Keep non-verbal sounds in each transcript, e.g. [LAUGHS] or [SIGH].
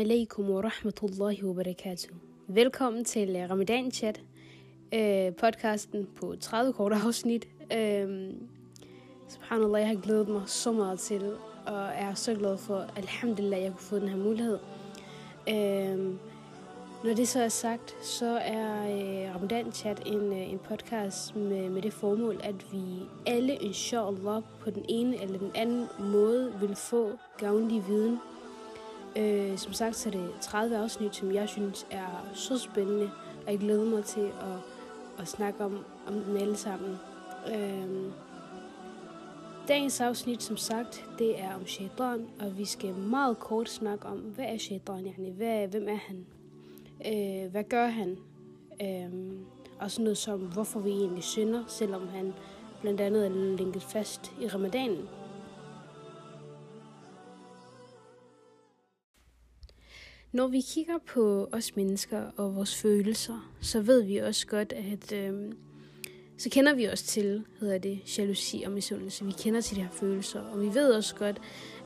alaikum wa rahmatullahi wa barakatuh. Velkommen til øh, Ramadan Chat, uh, podcasten på 30 korte afsnit. Uh, subhanallah, jeg har glædet mig så meget til, og er så glad for, alhamdulillah, jeg kunne få den her mulighed. Uh, når det så er sagt, så er øh, Ramadan Chat en, en podcast med, med det formål, at vi alle, inshallah, på den ene eller den anden måde vil få gavnlig viden Øh, som sagt så er det 30 afsnit, som jeg synes er så spændende, og jeg glæder mig til at, at snakke om, om dem alle sammen. Øh, dagens afsnit, som sagt, det er om shaitan, og vi skal meget kort snakke om, hvad er shaitan, yani, hvad, hvem er han? Øh, hvad gør han? Øh, og sådan noget som, hvorfor vi egentlig synder, selvom han blandt andet er linket fast i ramadanen. Når vi kigger på os mennesker og vores følelser, så ved vi også godt, at øh, så kender vi også til, hedder det, jalousi og misundelse. Vi kender til de her følelser, og vi ved også godt,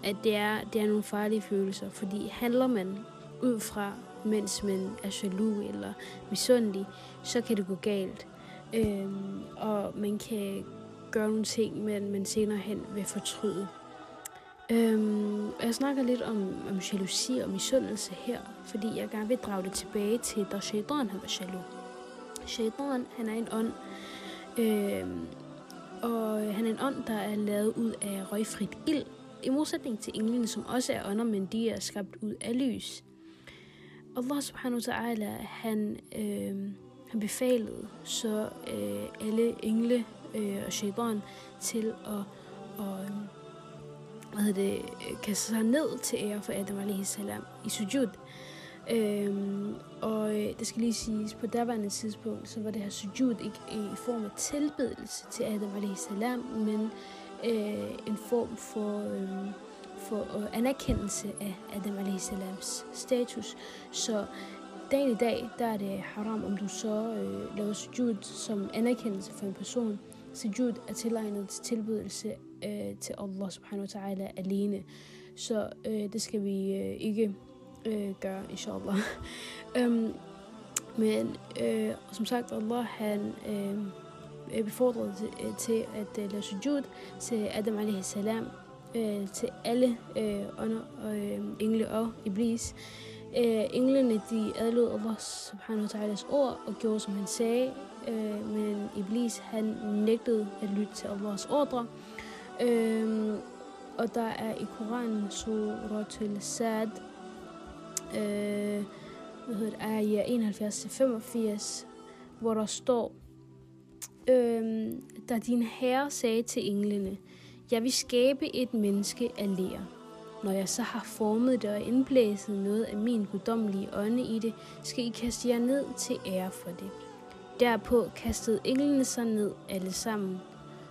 at det er, det er nogle farlige følelser, fordi handler man ud fra, mens man er jaloux eller misundelig, så kan det gå galt. Øh, og man kan gøre nogle ting, men man senere hen vil fortryde. Øhm, jeg snakker lidt om, om jalousi og misundelse her, fordi jeg gerne vil drage det tilbage til, da Shaitan han var jaloux. Shaitan, han er en ånd, øhm, og han er en ånd, der er lavet ud af røgfrit ild, i modsætning til englene, som også er ånder, men de er skabt ud af lys. Allah subhanahu wa ta'ala, han, øh, han befalede så øh, alle engle øh, og shaitan til at, og, hvad hedder det, øh, kaster sig ned til ære for Adam salam i sujud. Øhm, og øh, det skal lige siges, på daværende tidspunkt, så var det her sujud ikke i form af tilbedelse til Adam salam, men øh, en form for, øh, for øh, anerkendelse af Adam salams status. Så dagen i dag, der er det haram, om du så øh, laver sujud som anerkendelse for en person. Sujud er tilegnet til tilbedelse øh, til Allah subhanahu wa ta'ala alene. Så øh, det skal vi øh, ikke øh, gøre, inshallah. um, [LAUGHS] men øh, som sagt, Allah han øh, befordret til, øh, til at øh, lave sujud til Adam alaihi salam, øh, til alle øh, ånder, øh, engle og iblis. Øh, englene de adlod Allah subhanahu wa ta'alas ord og gjorde som han sagde, øh, men Iblis han nægtede at lytte til Allahs ordre. Øhm, og der er i Koranen suratul Sad, øh, hvad hedder det, ayah 71-85, hvor der står, øhm, da din herre sagde til englene, jeg vil skabe et menneske af ler. Når jeg så har formet det og indblæset noget af min guddommelige ånde i det, skal I kaste jer ned til ære for det. Derpå kastede englene sig ned alle sammen,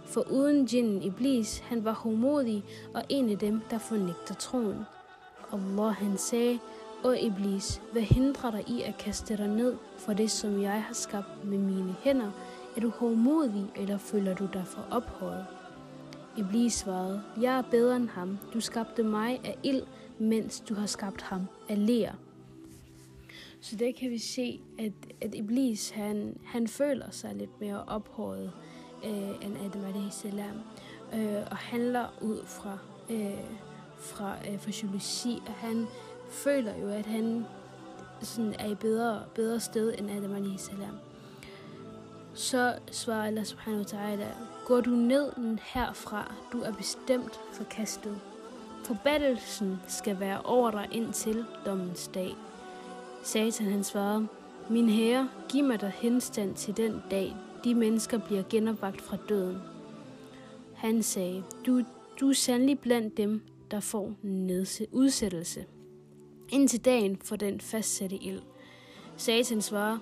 for uden djinnen Iblis, han var homodig og en af dem, der fornægter troen. Allah han sagde, O Iblis, hvad hindrer dig i at kaste dig ned for det, som jeg har skabt med mine hænder? Er du homodig, eller føler du dig for ophøjet? Iblis svarede, jeg er bedre end ham. Du skabte mig af ild, mens du har skabt ham af ler. Så der kan vi se, at, at Iblis, han, han føler sig lidt mere ophøjet øh, end Adam salam, øh, og handler ud fra, øh, fra øh, fra jalousi, og han føler jo, at han sådan er i bedre, bedre sted end Adam salam. Så svarer Allah subhanahu wa ta'ala, går du ned herfra, du er bestemt forkastet. Forbandelsen skal være over dig indtil dommens dag. Satan han svarede, min herre, giv mig dig henstand til den dag, de mennesker bliver genopvagt fra døden. Han sagde, du, du er sandelig blandt dem, der får nedse, udsættelse. Indtil dagen for den fastsatte ild. Satan svarer,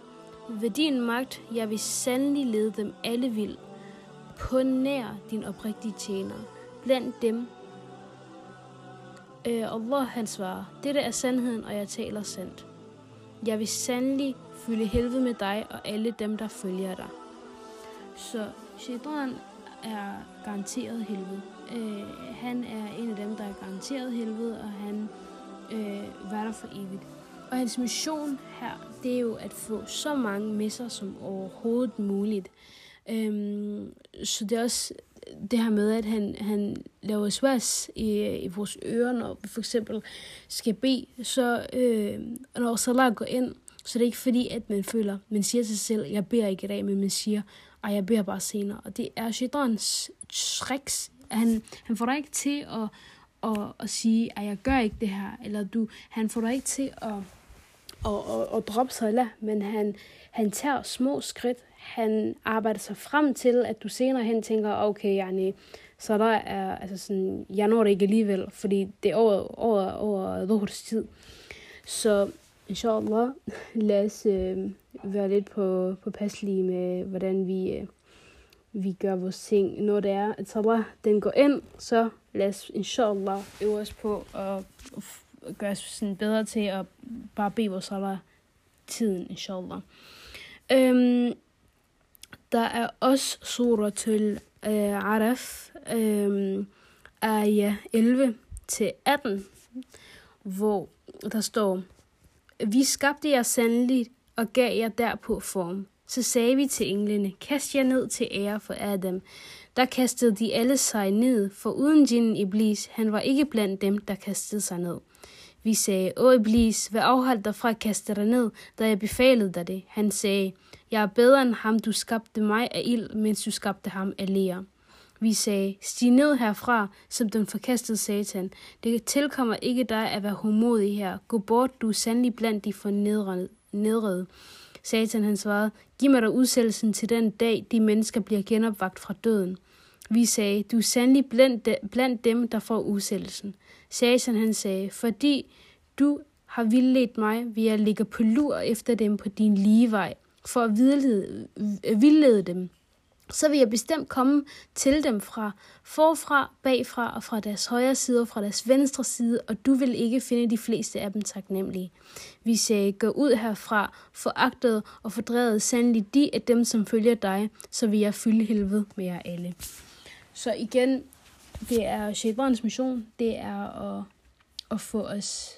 ved din magt, jeg vil sandelig lede dem alle vild, på nær din oprigtige tjener, blandt dem. Øh, Allah han svarer, dette er sandheden, og jeg taler sandt. Jeg vil sandelig fylde helvede med dig og alle dem, der følger dig. Så Shaitan er garanteret helvede. Øh, han er en af dem, der er garanteret helvede, og han øh, var der for evigt. Og hans mission her, det er jo at få så mange med sig som overhovedet muligt. Øhm, så det er også det her med, at han, han laver sværs i, i vores ører, når vi for eksempel skal bede, så øh, når Salah går ind, så det er ikke fordi, at man føler, man siger til sig selv, jeg beder ikke i dag, men man siger, og jeg beder bare senere. Og det er shaitans tricks. Han, han får dig ikke til at, at, at sige, at jeg gør ikke det her, eller du, han får dig ikke til at, at, at, at droppe Salah, men han, han tager små skridt, han arbejder sig frem til, at du senere hen tænker, okay, yani, så der er, altså sådan, jeg når det ikke alligevel, fordi det er over, over, over Dhuhrs tid. Så inshallah, [LAUGHS] lad os øh, være lidt på, på passlige med, hvordan vi, øh, vi gør vores ting. Når det er, at salah, den går ind, så lad os inshallah øve os på at, at gøre os sådan bedre til at bare bede vores salah tiden, inshallah. Øhm, der er også surah til øh, Araf, øh, ayah 11 til 18, hvor der står, vi skabte jer sandeligt og gav jer derpå form. Så sagde vi til englene, kast jer ned til ære for Adam. Der kastede de alle sig ned, for uden djinn Iblis, han var ikke blandt dem, der kastede sig ned. Vi sagde, Åh Iblis, hvad afholdt dig fra at kaste dig ned, da jeg befalede dig det? Han sagde, Jeg er bedre end ham, du skabte mig af ild, mens du skabte ham af ler. Vi sagde, stig ned herfra, som den forkastede satan. Det tilkommer ikke dig at være homodig her. Gå bort, du er sandelig blandt de fornedrede. Satan han svarede, giv mig da udsættelsen til den dag, de mennesker bliver genopvagt fra døden. Vi sagde, du er sandelig blandt, de, blandt dem, der får udsættelsen. Satan han sagde, fordi du har vildledt mig, ved at ligge på lur efter dem på din lige vej, for at vildlede, vildlede dem. Så vil jeg bestemt komme til dem fra forfra, bagfra og fra deres højre side og fra deres venstre side, og du vil ikke finde de fleste af dem taknemmelige. Vi sagde, gå ud herfra, foragtet og fordrevet sandelig de af dem, som følger dig, så vil jeg fylde helvede med jer alle. Så igen, det er Shaperens mission, det er at, at få os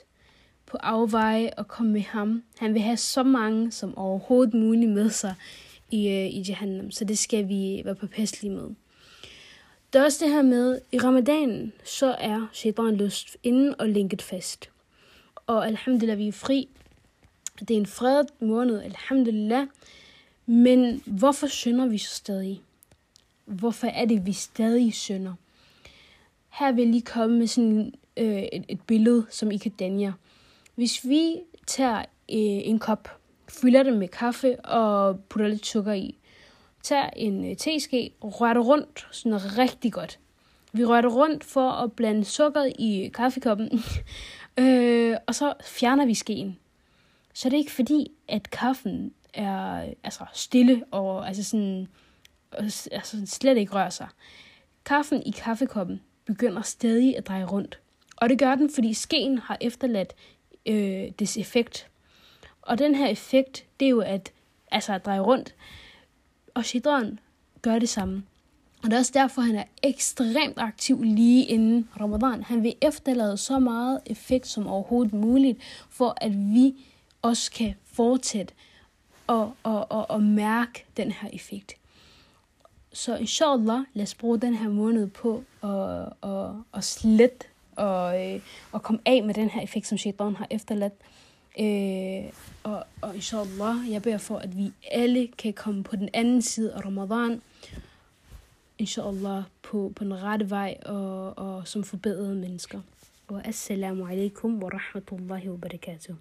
på afveje og komme med ham. Han vil have så mange som overhovedet muligt med sig i, øh, i Jahannam, så det skal vi være påpasselige med. Der er også det her med, i ramadanen, så er shaitan lyst inden og linket fast. Og alhamdulillah, vi er fri. Det er en fredet måned, alhamdulillah. Men hvorfor synder vi så stadig? Hvorfor er det, vi stadig synder? Her vil jeg lige komme med sådan øh, et, et billede, som I kan danne Hvis vi tager øh, en kop, fylder det med kaffe og putter lidt sukker i, Tag en øh, teske rør rører det rundt sådan rigtig godt. Vi rører det rundt for at blande sukkeret i kaffekoppen, [LAUGHS] øh, og så fjerner vi skeen. Så det er ikke fordi, at kaffen er altså, stille og altså sådan, altså, slet ikke rører sig. Kaffen i kaffekoppen begynder stadig at dreje rundt. Og det gør den, fordi skeen har efterladt øh, dets effekt. Og den her effekt, det er jo at, altså at dreje rundt. Og shidron gør det samme. Og det er også derfor, han er ekstremt aktiv lige inden Ramadan. Han vil efterlade så meget effekt som overhovedet muligt, for at vi også kan fortsætte og, og, og, og mærke den her effekt. Så inshallah, lad os bruge den her måned på at, at, at slet og, øh, og komme af med den her effekt, som shaitan har efterladt. Øh, og, og inshallah, jeg beder for, at vi alle kan komme på den anden side af Ramadan. Inshallah, på, på den rette vej og, og som forbedrede mennesker. Og assalamu alaikum wa rahmatullahi wa barakatuh.